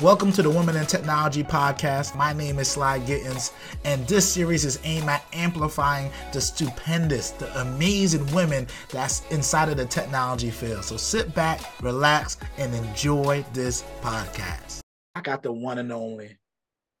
Welcome to the Women in Technology podcast. My name is Sly Gittens, and this series is aimed at amplifying the stupendous, the amazing women that's inside of the technology field. So sit back, relax, and enjoy this podcast. I got the one and only,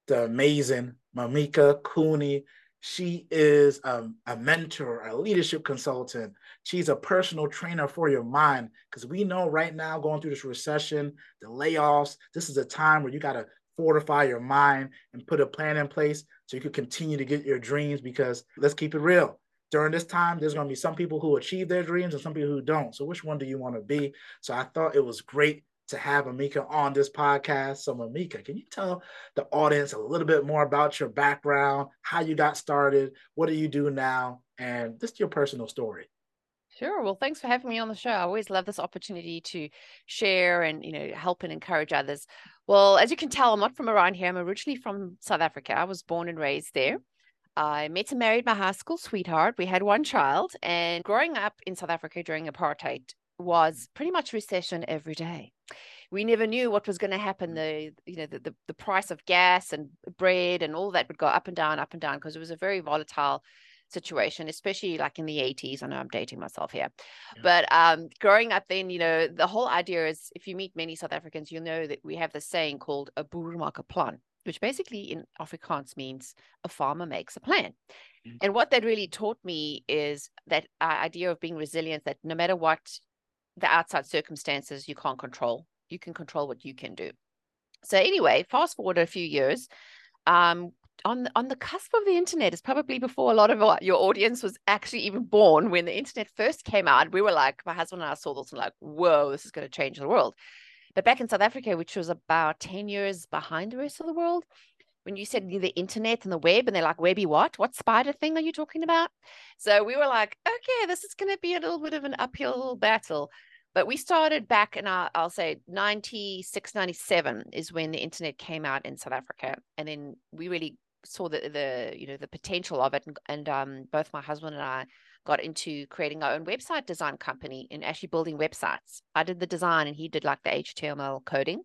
the amazing Mimika Cooney she is a, a, mentor, a leadership consultant. She's a personal trainer for your mind because we know right now, going through this recession, the layoffs, this is a time where you got to fortify your mind and put a plan in place so you can continue to get your dreams. Because let's keep it real. During this time, there's going to be some people who achieve their dreams and some people who don't. So, which one do you want to be? So, I thought it was great to have Amika on this podcast. So, Amika, can you tell the audience a little bit more about your background, how you got started, what do you do now, and just your personal story? Sure. Well, thanks for having me on the show. I always love this opportunity to share and you know help and encourage others. Well, as you can tell, I'm not from around here. I'm originally from South Africa. I was born and raised there. I met and married my high school sweetheart. We had one child, and growing up in South Africa during apartheid, was pretty much recession every day. We never knew what was going to happen. Mm. The you know the, the, the price of gas and bread and all that would go up and down, up and down because it was a very volatile situation, especially like in the 80s. I know I'm dating myself here. Yeah. But um, growing up then, you know, the whole idea is if you meet many South Africans, you'll know that we have this saying called a boer plan, which basically in Afrikaans means a farmer makes a plan. Mm-hmm. And what that really taught me is that uh, idea of being resilient, that no matter what the outside circumstances you can't control. You can control what you can do. So anyway, fast forward a few years, um, on the, on the cusp of the internet is probably before a lot of our, your audience was actually even born. When the internet first came out, we were like, my husband and I saw this and like, whoa, this is going to change the world. But back in South Africa, which was about 10 years behind the rest of the world, when you said the internet and the web, and they're like, Webby, what? What spider thing are you talking about? So we were like, okay, this is going to be a little bit of an uphill battle. But we started back in our, I'll say 96, 97 is when the internet came out in South Africa. And then we really saw the, the you know, the potential of it. And, and um, both my husband and I got into creating our own website design company and actually building websites. I did the design and he did like the HTML coding.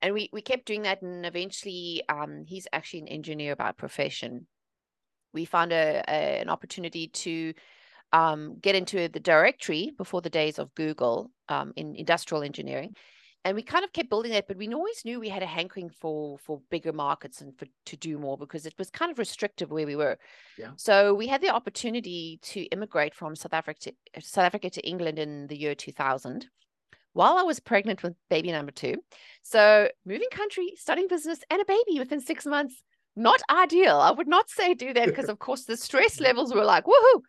And we, we kept doing that. And eventually, um, he's actually an engineer by profession. We found a, a an opportunity to um, get into the directory before the days of Google um, in industrial engineering. And we kind of kept building that, but we always knew we had a hankering for for bigger markets and for to do more because it was kind of restrictive where we were. Yeah. So we had the opportunity to immigrate from South Africa to, South Africa to England in the year 2000 while I was pregnant with baby number two. So moving country, starting business, and a baby within six months. Not ideal. I would not say do that because, of course, the stress levels were like, woohoo.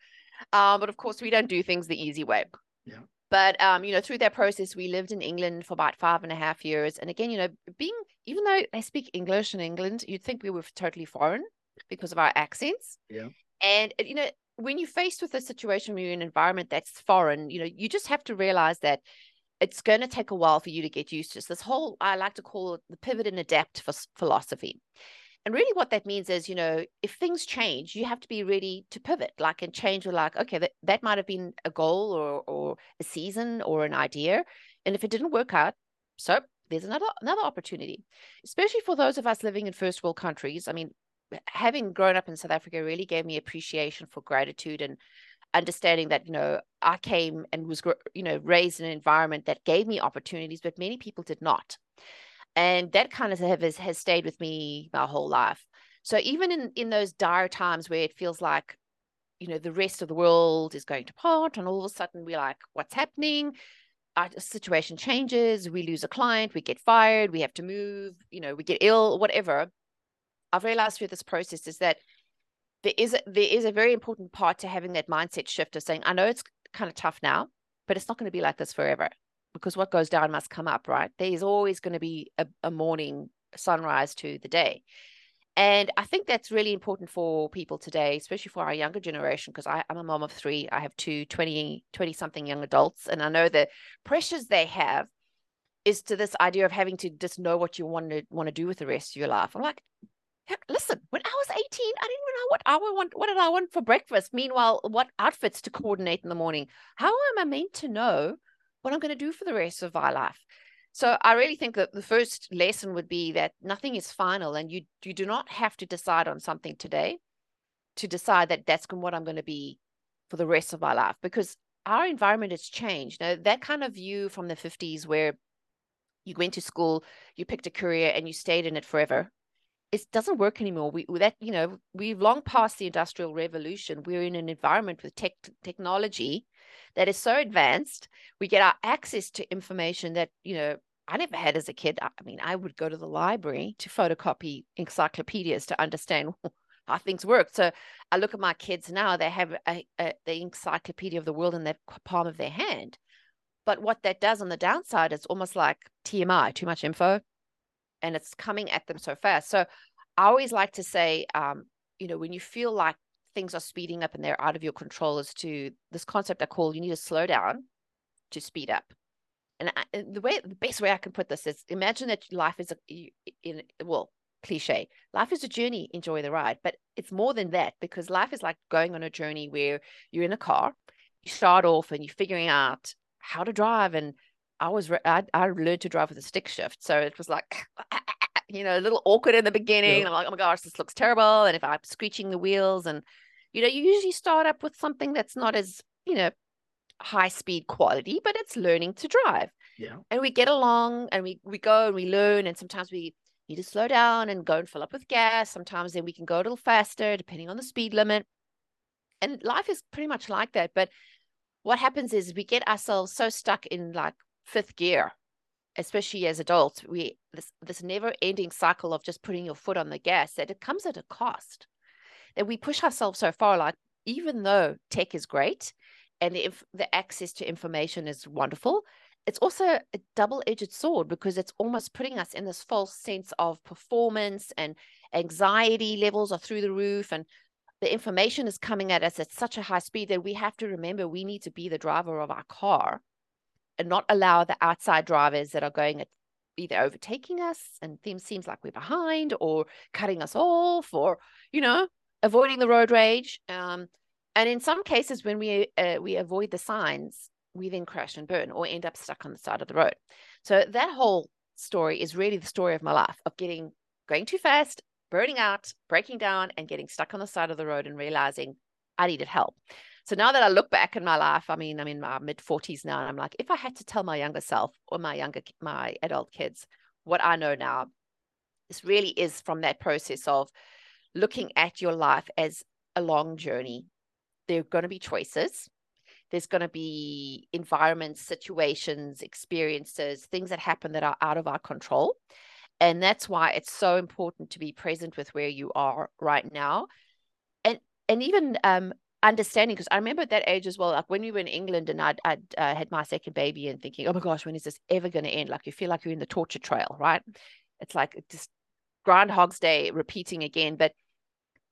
Um, but of course, we don't do things the easy way. Yeah. But um, you know, through that process, we lived in England for about five and a half years. And again, you know, being even though they speak English in England, you'd think we were totally foreign because of our accents. Yeah. And you know, when you're faced with a situation where you're in an environment that's foreign, you know, you just have to realize that it's going to take a while for you to get used to this. This whole I like to call it the pivot and adapt philosophy. And really, what that means is, you know, if things change, you have to be ready to pivot, like and change. We're like, okay, that, that might have been a goal or or a season or an idea, and if it didn't work out, so there's another another opportunity. Especially for those of us living in first world countries. I mean, having grown up in South Africa really gave me appreciation for gratitude and understanding that you know I came and was you know raised in an environment that gave me opportunities, but many people did not and that kind of has, has stayed with me my whole life. So even in in those dire times where it feels like you know the rest of the world is going to pot and all of a sudden we're like what's happening? Our situation changes we lose a client we get fired we have to move you know we get ill whatever. I've realized through this process is that there is a, there is a very important part to having that mindset shift of saying i know it's kind of tough now but it's not going to be like this forever because what goes down must come up, right? There's always going to be a, a morning sunrise to the day. And I think that's really important for people today, especially for our younger generation, because I'm a mom of three. I have two 20, 20 something young adults. And I know the pressures they have is to this idea of having to just know what you want to want to do with the rest of your life. I'm like, listen, when I was 18, I didn't even know what I want, what did I want for breakfast? Meanwhile, what outfits to coordinate in the morning? How am I meant to know what I'm going to do for the rest of my life. So I really think that the first lesson would be that nothing is final, and you you do not have to decide on something today to decide that that's what I'm going to be for the rest of my life because our environment has changed. Now that kind of view from the 50s where you went to school, you picked a career, and you stayed in it forever it doesn't work anymore. We that you know we've long passed the industrial revolution. We're in an environment with tech technology that is so advanced. We get our access to information that you know I never had as a kid. I mean, I would go to the library to photocopy encyclopedias to understand how things work. So I look at my kids now; they have a, a, the encyclopedia of the world in the palm of their hand. But what that does on the downside is almost like TMI, too much info and it's coming at them so fast. So I always like to say, um, you know, when you feel like things are speeding up and they're out of your control, as to this concept I call you need to slow down to speed up. And I, the way, the best way I can put this is imagine that life is a, in well, cliche. Life is a journey, enjoy the ride. But it's more than that because life is like going on a journey where you're in a car, you start off and you're figuring out how to drive and I was I, I learned to drive with a stick shift, so it was like you know a little awkward in the beginning. I'm like, oh my gosh, this looks terrible. And if I'm screeching the wheels, and you know, you usually start up with something that's not as you know high speed quality, but it's learning to drive. Yeah. And we get along, and we we go and we learn, and sometimes we need to slow down and go and fill up with gas. Sometimes then we can go a little faster depending on the speed limit. And life is pretty much like that. But what happens is we get ourselves so stuck in like fifth gear especially as adults we this this never ending cycle of just putting your foot on the gas that it comes at a cost. That we push ourselves so far like even though tech is great and the, the access to information is wonderful it's also a double-edged sword because it's almost putting us in this false sense of performance and anxiety levels are through the roof and the information is coming at us at such a high speed that we have to remember we need to be the driver of our car and not allow the outside drivers that are going at either overtaking us and things seems like we're behind or cutting us off or you know avoiding the road rage um, and in some cases when we uh, we avoid the signs we then crash and burn or end up stuck on the side of the road. So that whole story is really the story of my life of getting going too fast burning out breaking down and getting stuck on the side of the road and realizing i needed help so now that I look back in my life, I mean, I'm in my mid 40s now, and I'm like, if I had to tell my younger self or my younger, my adult kids what I know now, this really is from that process of looking at your life as a long journey. There are going to be choices. There's going to be environments, situations, experiences, things that happen that are out of our control. And that's why it's so important to be present with where you are right now. And and even um, understanding because I remember at that age as well, like when we were in England and I'd, I'd uh, had my second baby and thinking, oh my gosh, when is this ever going to end? Like you feel like you're in the torture trail, right? It's like just Groundhog's Day repeating again. But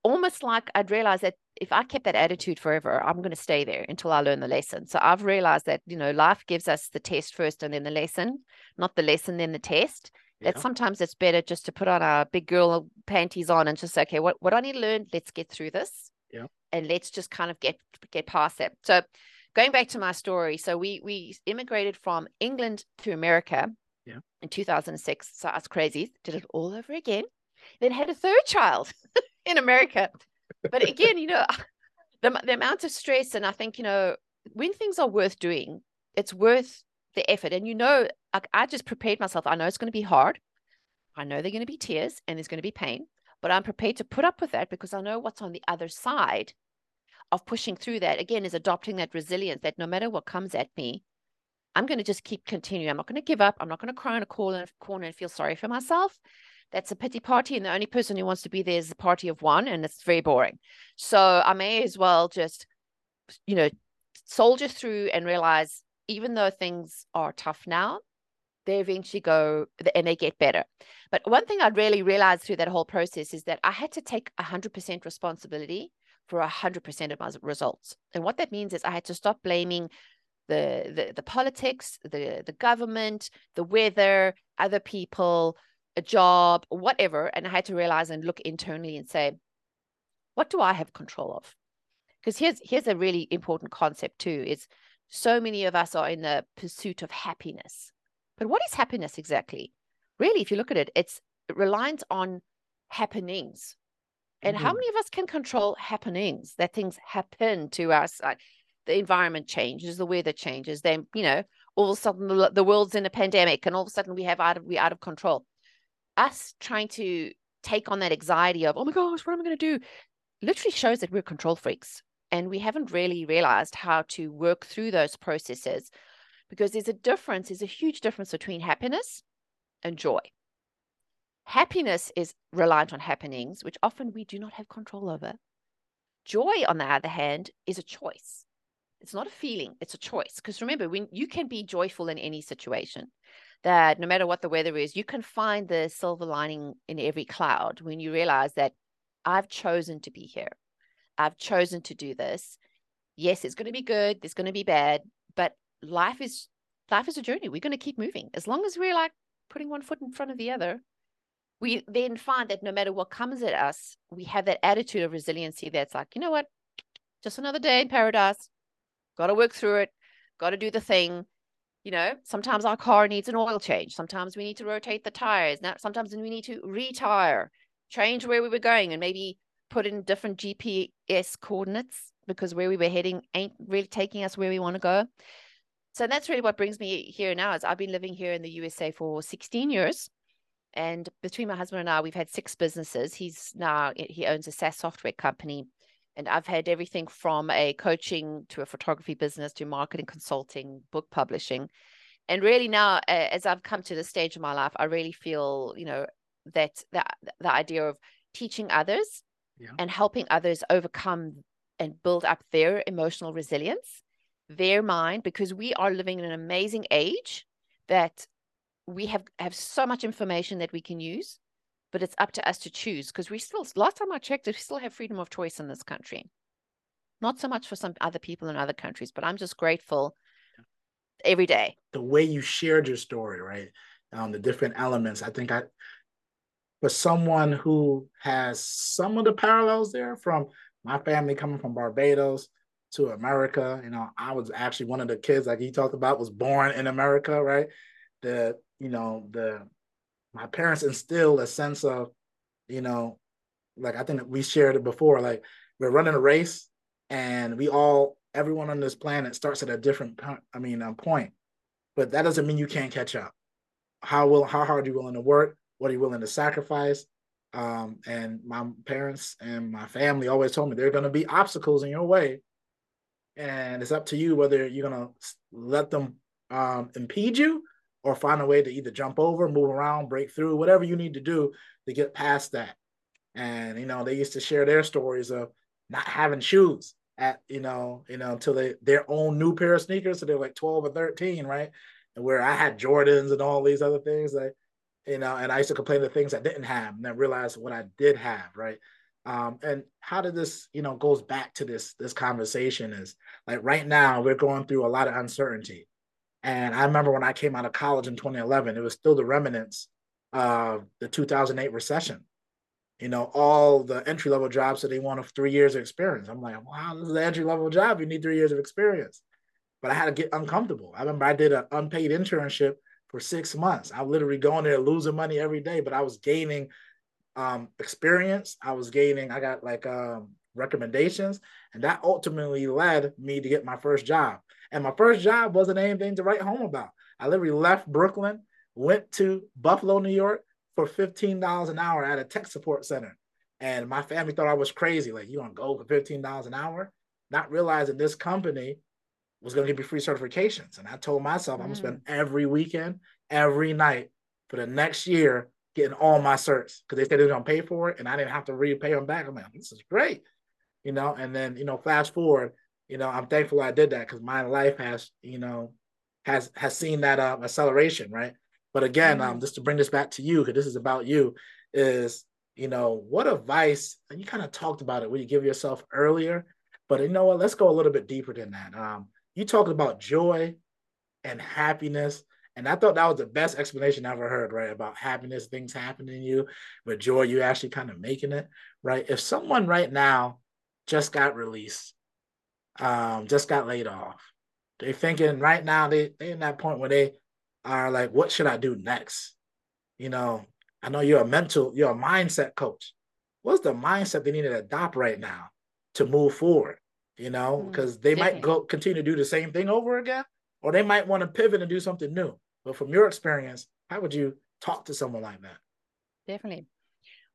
almost like I'd realized that if I kept that attitude forever, I'm going to stay there until I learn the lesson. So I've realized that, you know, life gives us the test first and then the lesson, not the lesson, then the test. Yeah. That sometimes it's better just to put on our big girl panties on and just say, okay, what, what I need to learn? Let's get through this yeah. And let's just kind of get get past that. So going back to my story, so we we immigrated from England to America yeah. in 2006. So I was crazy, did it all over again. Then had a third child in America. But again, you know, the, the amount of stress, and I think, you know, when things are worth doing, it's worth the effort. And you know, I, I just prepared myself. I know it's going to be hard. I know they're going to be tears and there's going to be pain but I'm prepared to put up with that because I know what's on the other side of pushing through that. Again, is adopting that resilience that no matter what comes at me, I'm going to just keep continuing. I'm not going to give up. I'm not going to cry in a corner, and feel sorry for myself. That's a pity party. And the only person who wants to be there is the party of one. And it's very boring. So I may as well just, you know, soldier through and realize even though things are tough now, they eventually go and they get better. But one thing I'd really realized through that whole process is that I had to take 100% responsibility for 100% of my results. And what that means is I had to stop blaming the, the, the politics, the, the government, the weather, other people, a job, whatever. And I had to realize and look internally and say, what do I have control of? Because here's here's a really important concept too, is so many of us are in the pursuit of happiness But what is happiness exactly? Really, if you look at it, it's reliant on happenings. And mm-hmm. how many of us can control happenings that things happen to us? Like the environment changes, the weather changes, then, you know, all of a sudden the, the world's in a pandemic and all of a sudden we have out of we out of control. Us trying to take on that anxiety of, oh my gosh, what am I going to do? Literally shows that we're control freaks and we haven't really realized how to work through those processes because there's a difference, there's a huge difference between happiness and joy. Happiness is reliant on happenings, which often we do not have control over. Joy, on the other hand, is a choice. It's not a feeling, it's a choice. Because remember, when you can be joyful in any situation, that no matter what the weather is, you can find the silver lining in every cloud when you realize that I've chosen to be here. I've chosen to do this. Yes, it's going to be good, there's going to be bad, but life is life is a journey. We're going to keep moving. As long as we're like putting one foot in front of the other, we then find that no matter what comes at us, we have that attitude of resiliency that's like, you know what? Just another day in paradise. Got to work through it. Got to do the thing. You know, sometimes our car needs an oil change. Sometimes we need to rotate the tires. Now, sometimes we need to retire, change where we were going, and maybe put in different GPS coordinates because where we were heading ain't really taking us where we want to go. So that's really what brings me here now. Is I've been living here in the USA for 16 years, and between my husband and I, we've had six businesses. He's now he owns a SaaS software company, and I've had everything from a coaching to a photography business to marketing consulting, book publishing, and really now, as I've come to the stage of my life, I really feel you know that the the idea of teaching others yeah. and helping others overcome and build up their emotional resilience their mind because we are living in an amazing age that we have have so much information that we can use but it's up to us to choose because we still last time i checked we still have freedom of choice in this country. Not so much for some other people in other countries but i'm just grateful every day. The way you shared your story right um, the different elements i think i for someone who has some of the parallels there from my family coming from barbados to America. You know, I was actually one of the kids like he talked about was born in America, right? The you know the my parents instilled a sense of you know like I think we shared it before like we're running a race and we all everyone on this planet starts at a different I mean um, point, but that doesn't mean you can't catch up. How will how hard are you willing to work? What are you willing to sacrifice? Um, and my parents and my family always told me there are going to be obstacles in your way and it's up to you whether you're gonna let them um, impede you or find a way to either jump over, move around, break through, whatever you need to do to get past that. And you know, they used to share their stories of not having shoes at you know, you know, until they their own new pair of sneakers. So they're like 12 or 13, right? And where I had Jordans and all these other things, like you know, and I used to complain the things I didn't have and then realize what I did have, right? Um, and how did this you know goes back to this this conversation is like right now we're going through a lot of uncertainty. And i remember when i came out of college in 2011 it was still the remnants of the 2008 recession. You know all the entry level jobs that they want of three years of experience. I'm like wow this is an entry level job. You need three years of experience. But i had to get uncomfortable. I remember i did an unpaid internship for six months. I literally going there losing money every day but i was gaining um, experience. I was gaining, I got like um, recommendations, and that ultimately led me to get my first job. And my first job wasn't anything to write home about. I literally left Brooklyn, went to Buffalo, New York for $15 an hour at a tech support center. And my family thought I was crazy. Like, you want to go for $15 an hour? Not realizing this company was going to give me free certifications. And I told myself mm. I'm going to spend every weekend, every night for the next year getting all my certs because they said they were gonna pay for it and I didn't have to repay them back. I'm like, this is great, you know. And then you know, fast forward, you know, I'm thankful I did that because my life has, you know, has has seen that uh, acceleration, right? But again, um, mm-hmm. um, just to bring this back to you because this is about you, is you know, what advice? And you kind of talked about it when you give yourself earlier, but you know what? Let's go a little bit deeper than that. Um, you talked about joy and happiness and I thought that was the best explanation I ever heard, right? About happiness, things happening to you, but joy, you actually kind of making it, right? If someone right now just got released, um, just got laid off, they're thinking right now they they in that point where they are like, what should I do next? You know, I know you're a mental, you're a mindset coach. What's the mindset they need to adopt right now to move forward? You know, because mm, they might go continue to do the same thing over again, or they might want to pivot and do something new. But from your experience, how would you talk to someone like that? Definitely.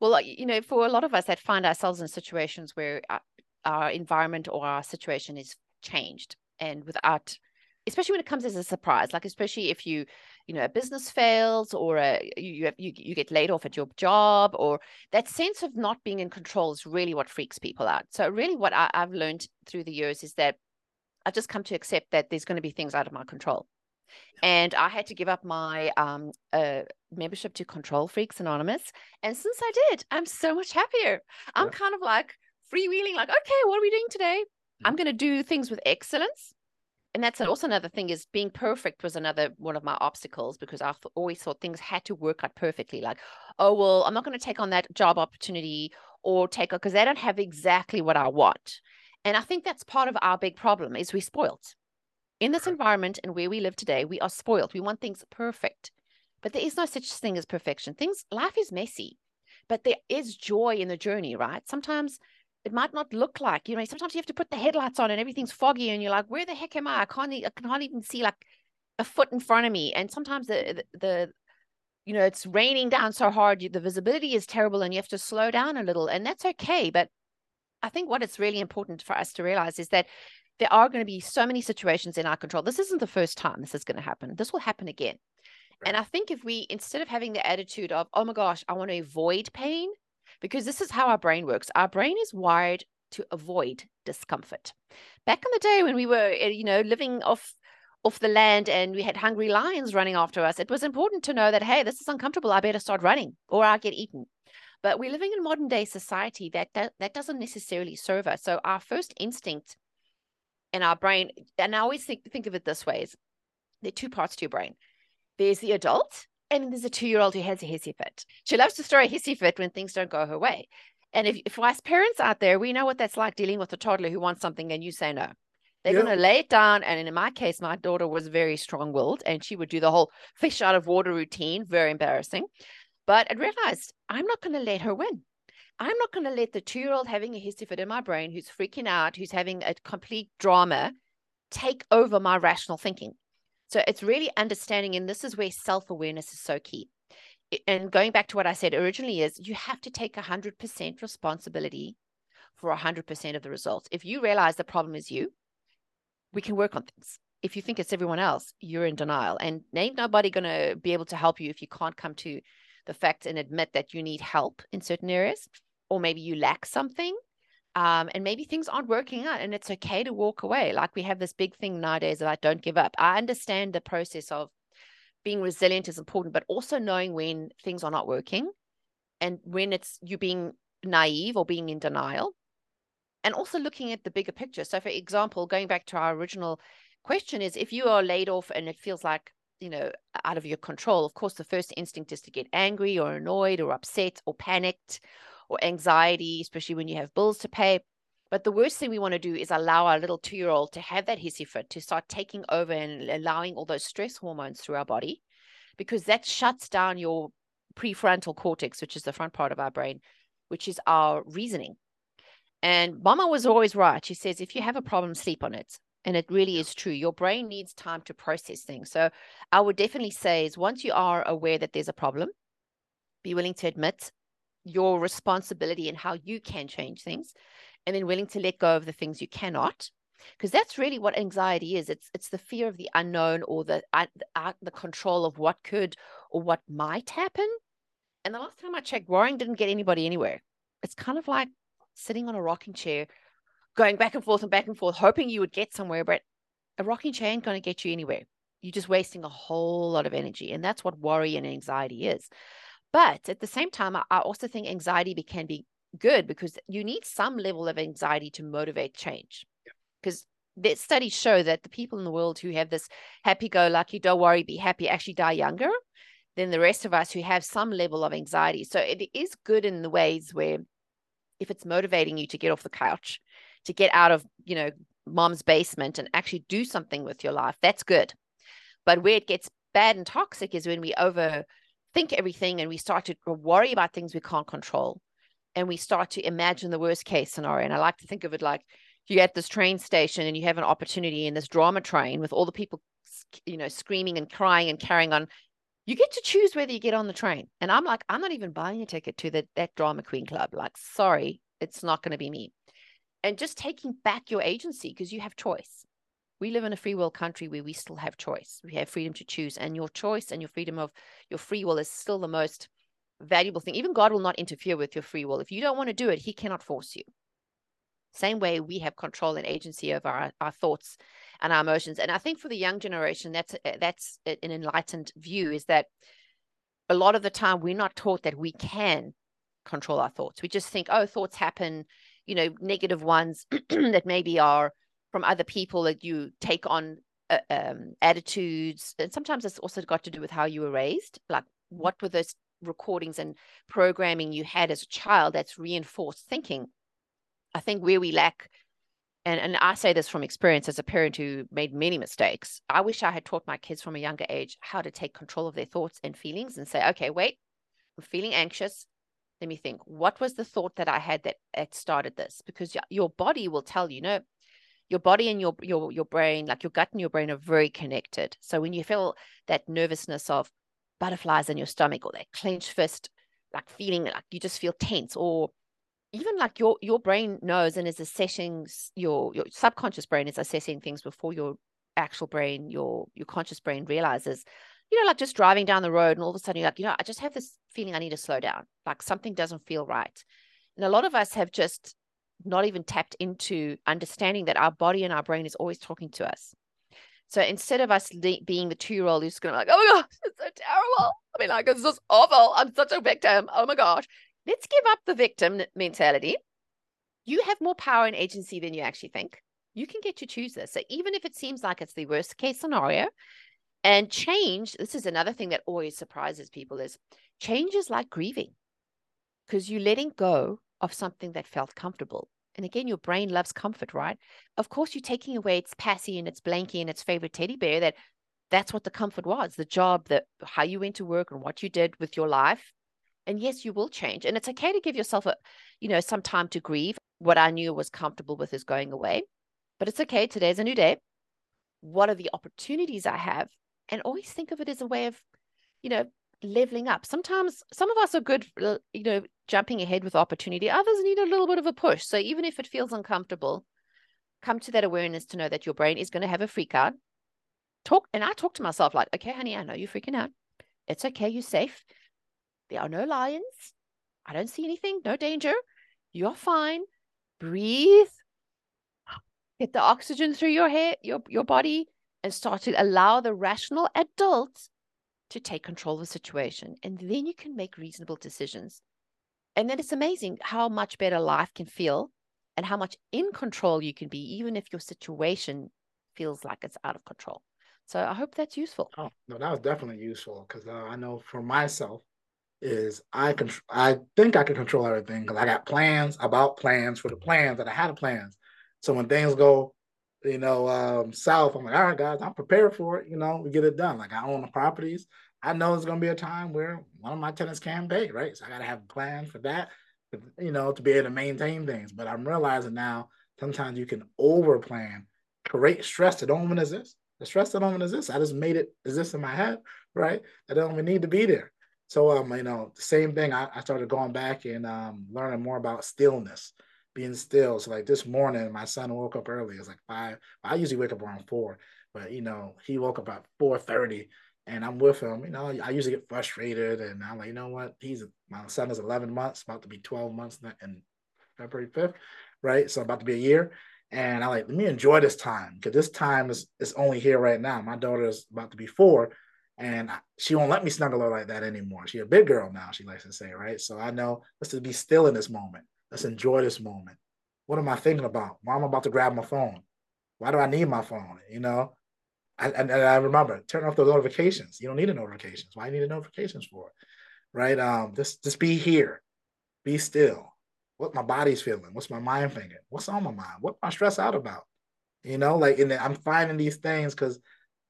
Well, you know, for a lot of us that find ourselves in situations where our, our environment or our situation is changed and without especially when it comes as a surprise like especially if you you know a business fails or a, you you, you get laid off at your job or that sense of not being in control is really what freaks people out so really what I, i've learned through the years is that i've just come to accept that there's going to be things out of my control and I had to give up my um, uh, membership to Control Freaks Anonymous. And since I did, I'm so much happier. I'm yeah. kind of like freewheeling, like, okay, what are we doing today? I'm going to do things with excellence. And that's also another thing is being perfect was another one of my obstacles because I always thought things had to work out perfectly. Like, oh, well, I'm not going to take on that job opportunity or take on because they don't have exactly what I want. And I think that's part of mm. our big problem is we're spoiled in this environment and where we live today, we are spoiled. We want things perfect, but there is no such thing as perfection. Things, life is messy, but there is joy in the journey, right? Sometimes it might not look like, you know, sometimes you have to put the headlights on and everything's foggy and you're like, where the heck am I? I can't, I can't even see like a foot in front of me. And sometimes the, the, the you know, it's raining down so hard, the visibility is terrible and you have to slow down a little and that's okay. But I think what it's really important for us to realize is that there are going to be so many situations in our control. This isn't the first time this is going to happen. This will happen again. Right. And I think if we, instead of having the attitude of, oh my gosh, I want to avoid pain, because this is how our brain works, our brain is wired to avoid discomfort. Back in the day when we were, eh, you know, living off off the land and we had hungry lions running after us, it was important to know that, hey, this is uncomfortable. I better start running or I'll get eaten. But we're living in modern day society that, that that doesn't necessarily serve us. So our first instinct in our brain, and I always think, think of it this way is there are two parts to your brain. There's the adult, and there's a two-year-old who has a hissy fit. She loves to throw a hissy fit when things don't go her way. And if, if us parents out there, we know what that's like dealing with a toddler who wants something and you say no. They're yep. going to lay it down. And in my case, my daughter was very strong willed and she would do the whole fish out of water routine, very embarrassing. But I realized I'm not going to let her win. I'm not going to let the two year old having a hissy fit in my brain, who's freaking out, who's having a complete drama, take over my rational thinking. So it's really understanding, and this is where self awareness is so key. And going back to what I said originally, is you have to take 100% responsibility for 100% of the results. If you realize the problem is you, we can work on things. If you think it's everyone else, you're in denial. And ain't nobody going to be able to help you if you can't come to the fact and admit that you need help in certain areas or maybe you lack something um, and maybe things aren't working out and it's okay to walk away. Like we have this big thing nowadays about don't give up. I understand the process of being resilient is important but also knowing when things are not working and when it's you being naive or being in denial. And also looking at the bigger picture. So for example going back to our original question is if you are laid off and it feels like you know out of your control of course the first instinct is to get angry or annoyed or upset or panicked or anxiety, especially when you have bills to pay. But the worst thing we want to do is allow our little two year old to have that hissy fit, to start taking over and allowing all those stress hormones through our body, because that shuts down your prefrontal cortex, which is the front part of our brain, which is our reasoning. And Mama was always right. She says, if you have a problem, sleep on it. And it really is true. Your brain needs time to process things. So I would definitely say is once you are aware that there's a problem, be willing to admit your responsibility and how you can change things and then willing to let go of the things you cannot because that's really what anxiety is it's it's the fear of the unknown or the uh, the control of what could or what might happen and the last time i checked worrying didn't get anybody anywhere it's kind of like sitting on a rocking chair going back and forth and back and forth hoping you would get somewhere but a rocking chair ain't going to get you anywhere you're just wasting a whole lot of energy and that's what worry and anxiety is but at the same time, I also think anxiety can be good because you need some level of anxiety to motivate change. Because yeah. studies show that the people in the world who have this happy go lucky, don't worry, be happy, actually die younger than the rest of us who have some level of anxiety. So it is good in the ways where if it's motivating you to get off the couch, to get out of, you know, mom's basement and actually do something with your life, that's good. But where it gets bad and toxic is when we overthink everything and we start to worry about things we can't control and we start to imagine the worst case scenario. And I like to think of it like you're at this train station and you have an opportunity in this drama train with all the people, you know, screaming and crying and carrying on. You get to choose whether you get on the train. And I'm like, I'm not even buying a ticket to the, that drama queen club. Like, sorry, it's not going to be me. And just taking back your agency because you have choice. We live in a free will country where we still have choice. We have freedom to choose. And your choice and your freedom of your free will is still the most valuable thing. Even God will not interfere with your free will. If you don't want to do it, He cannot force you. Same way we have control and agency over our, our thoughts and our emotions. And I think for the young generation, that's uh, that's an enlightened view. Is that a lot of the time we're not taught that we can control our thoughts. We just think, oh, thoughts happen. You know, negative ones that maybe are from other people that you take on uh, um, attitudes, and sometimes it's also got to do with how you were raised. Like, what were those recordings and programming you had as a child that's reinforced thinking. I think where we lack, and, and I say this from experience as a parent who made many mistakes, I wish I had taught my kids from a younger age how to take control of their thoughts and feelings and say, okay, wait, I'm feeling anxious. Let me think, what was the thought that I had that, that started this? Because your body will tell you, no, your body and your your your brain, like your gut and your brain, are very connected. So when you feel that nervousness of butterflies in your stomach or that clenched fist, like feeling like you just feel tense or even like your your brain knows and is assessing your your subconscious brain is assessing things before your actual brain your your conscious brain realizes you know like just driving down the road and all of a sudden you're like you know i just have this feeling i need to slow down like something doesn't feel right and a lot of us have just not even tapped into understanding that our body and our brain is always talking to us so instead of us le- being the two year old who's going to like, oh my gosh, it's so terrible. I mean, like, it's just awful. I'm such a victim. Oh my gosh. Let's give up the victim mentality. You have more power and agency than you actually think. You can get to choose this. So even if it seems like it's the worst case scenario, and change, this is another thing that always surprises people is change is like grieving because you're letting go of something that felt comfortable. And again, your brain loves comfort, right? Of course, you're taking away its passy and its blankie and its favorite teddy bear that that's what the comfort was the job that how you went to work and what you did with your life. And yes you will change. And it's okay to give yourself a you know some time to grieve. What i knew was comfortable with is going away. But it's okay. Today's a new day. What are the opportunities i have and always think of it as a way of you know leveling up. Sometimes some of us are good, you know, jumping ahead with opportunity. Others need a little bit of a push. So even if it feels uncomfortable, come to that awareness to know that your brain is going to have a freak out. Talk, and I talk to myself like, okay, honey, I know you're freaking out. It's okay. You're safe. There are no lions. I don't see anything. No danger. You're fine. Breathe. Get the oxygen through your hair, your your body, and start to allow the rational adult to take control of the situation. And then you can make reasonable decisions. And then it's amazing how much better life can feel and how much in control you can be, even if your situation feels like it's out of control. So I hope that's useful. Oh no, that was definitely useful because uh, I know for myself is I can I think I can control everything because I got plans about plans for the plans that I had plans. So when things go you know, um, south. I'm like, all right, guys, I'm prepared for it. You know, we get it done. Like I own the properties. I know it's gonna be a time where one of my tenants can't pay, right? So I gotta have a plan for that, you know, to be able to maintain things. But I'm realizing now sometimes you can over plan, create stress that don't even exist. The stress that don't even exist. I just made it exist in my head, right? That don't even need to be there. So um, you know, the same thing. I, I started going back and um, learning more about stillness being still. So like this morning, my son woke up early. It's like five. I usually wake up around four, but you know, he woke up at four thirty, and I'm with him. You know, I usually get frustrated, and I'm like, you know what? He's my son is 11 months, about to be 12 months in February 5th, right? So about to be a year. And I like let me enjoy this time because this time is is only here right now. My daughter is about to be four, and she won't let me snuggle her like that anymore. She's a big girl now. She likes to say, right? So I know let's just be still in this moment. Let's enjoy this moment. What am I thinking about? Why am I about to grab my phone? Why do I need my phone? You know, and, and, I remember turn off the notifications. You don't need the notifications. Why do you need the notifications for? Right? Um, just just be here, be still. What my body's feeling? What's my mind thinking? What's on my mind? What am I stressed out about? You know, like and I'm finding these things because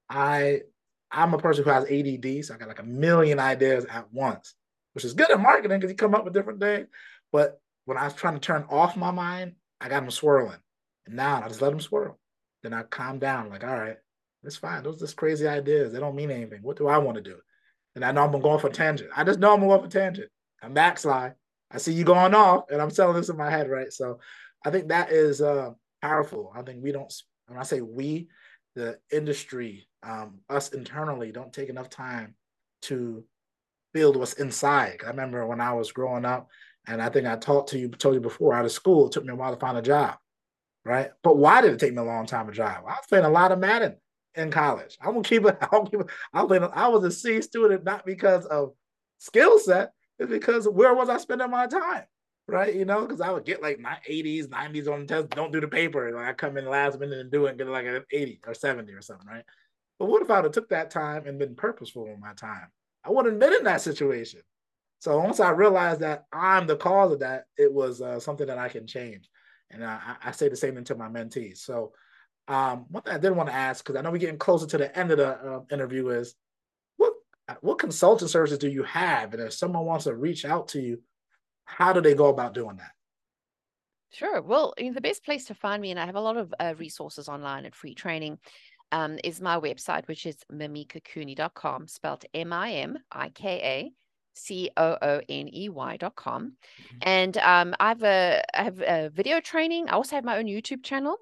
I I'm a person who has ADD, so I got like a million ideas at once, which is good at marketing because you come up with different things. But when I was trying to turn off my mind, I got them swirling. And now I just let them swirl. Then I calm down, like, all right, it's fine. Those just crazy ideas. They don't mean anything. What do I want to do? And I know I'm going for tangent. I just know I'm going for tangent. I'm backslide. I see you going off, and I'm selling this in my head, right? So I think that is uh, powerful. I think we don't, when I say we, the industry, um, us internally, don't take enough time to build what's inside. I remember when I was growing up, and I think I talked to you, told you before, out of school, it took me a while to find a job, right? But why did it take me a long time to job? I was playing a lot of Madden in college. I'm gonna keep it. I'm keep it. I, playing, I was a C student not because of skill set, it's because where was I spending my time? right? You know, because I would get like my 80s, 90s on the test, don't do the paper. Like I come in last minute and do it and get like an 80 or 70 or something, right? But what if I would have took that time and been purposeful with my time? I wouldn't have been in that situation. So once I realized that I'm the cause of that, it was uh, something that I can change. And I, I, say the same thing to my mentees. So um, one thing I did want to ask, because I know we're getting closer to the end of the uh, interview, is what what consulting services do you have? And if someone wants to reach out to you, how do they go about doing that? Sure. Well, the best place to find me, and I have a lot of uh, resources online and free training, um, is my website, which is mimikacooney.com, spelled M I M I K A C O O N E Y.com. Mm-hmm. And um, I, have a, I have a video training. I also have my own YouTube channel.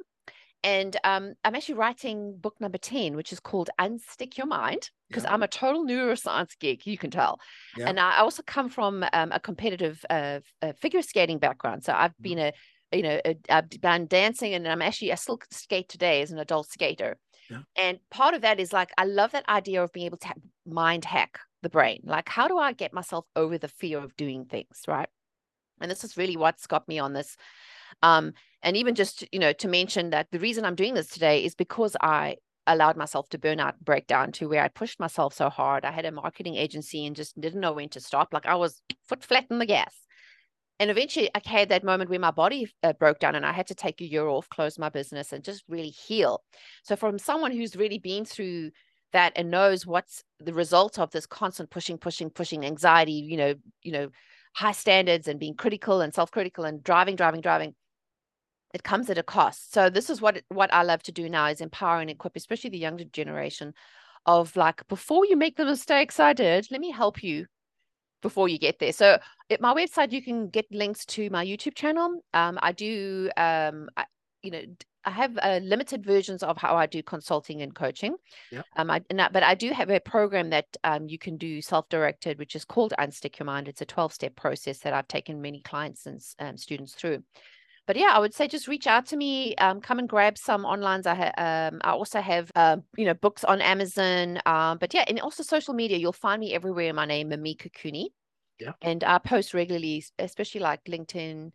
And um, I'm actually writing book number 10, which is called Unstick Your Mind because yeah. I'm a total neuroscience geek, you can tell. Yeah. And I also come from um, a competitive uh, figure skating background. So I've mm-hmm. been a, you know, a, I've been dancing and I'm actually, I still skate today as an adult skater. Yeah. And part of that is like, I love that idea of being able to mind hack the brain. Like, how do I get myself over the fear of doing things? Right. And this is really what's got me on this. Um, and even just, you know, to mention that the reason I'm doing this today is because I allowed myself to burn out break down to where I pushed myself so hard. I had a marketing agency and just didn't know when to stop. Like I was foot flat in the gas. And eventually I had that moment where my body uh, broke down and I had to take a year off, close my business and just really heal. So from someone who's really been through that and knows what's the result of this constant pushing, pushing, pushing, anxiety, you know, you know, high standards and being critical and self-critical and driving, driving, driving it comes at a cost. So this is what what I love to do now is empower and equip, especially the younger generation, of like before you make the mistakes I did, let me help you before you get there. So at my website, you can get links to my YouTube channel. Um, I do, um, I, you know, I have uh, limited versions of how I do consulting and coaching. Yeah. Um, I, but I do have a program that um, you can do self-directed, which is called Unstick Your Mind. It's a 12-step process that I've taken many clients and um, students through but yeah, I would say just reach out to me. Um, come and grab some onlines. I ha- um, I also have uh, you know books on Amazon. Um, but yeah, and also social media. You'll find me everywhere. My name Mimika Cooney. Yeah. And I post regularly, especially like LinkedIn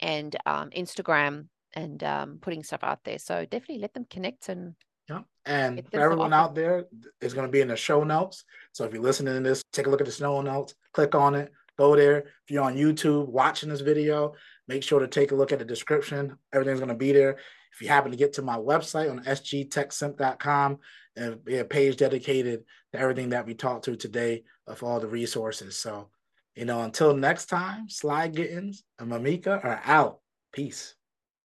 and um, Instagram, and um, putting stuff out there. So definitely let them connect and. Yeah. And for everyone out there, it's going to be in the show notes. So if you're listening to this, take a look at the show notes, click on it, go there. If you're on YouTube watching this video, make sure to take a look at the description. Everything's going to be there. If you happen to get to my website on sgtechsimp.com, and be a page dedicated to everything that we talked to today of all the resources. So, you know, until next time, Sly Gittens and Mimika are out. Peace.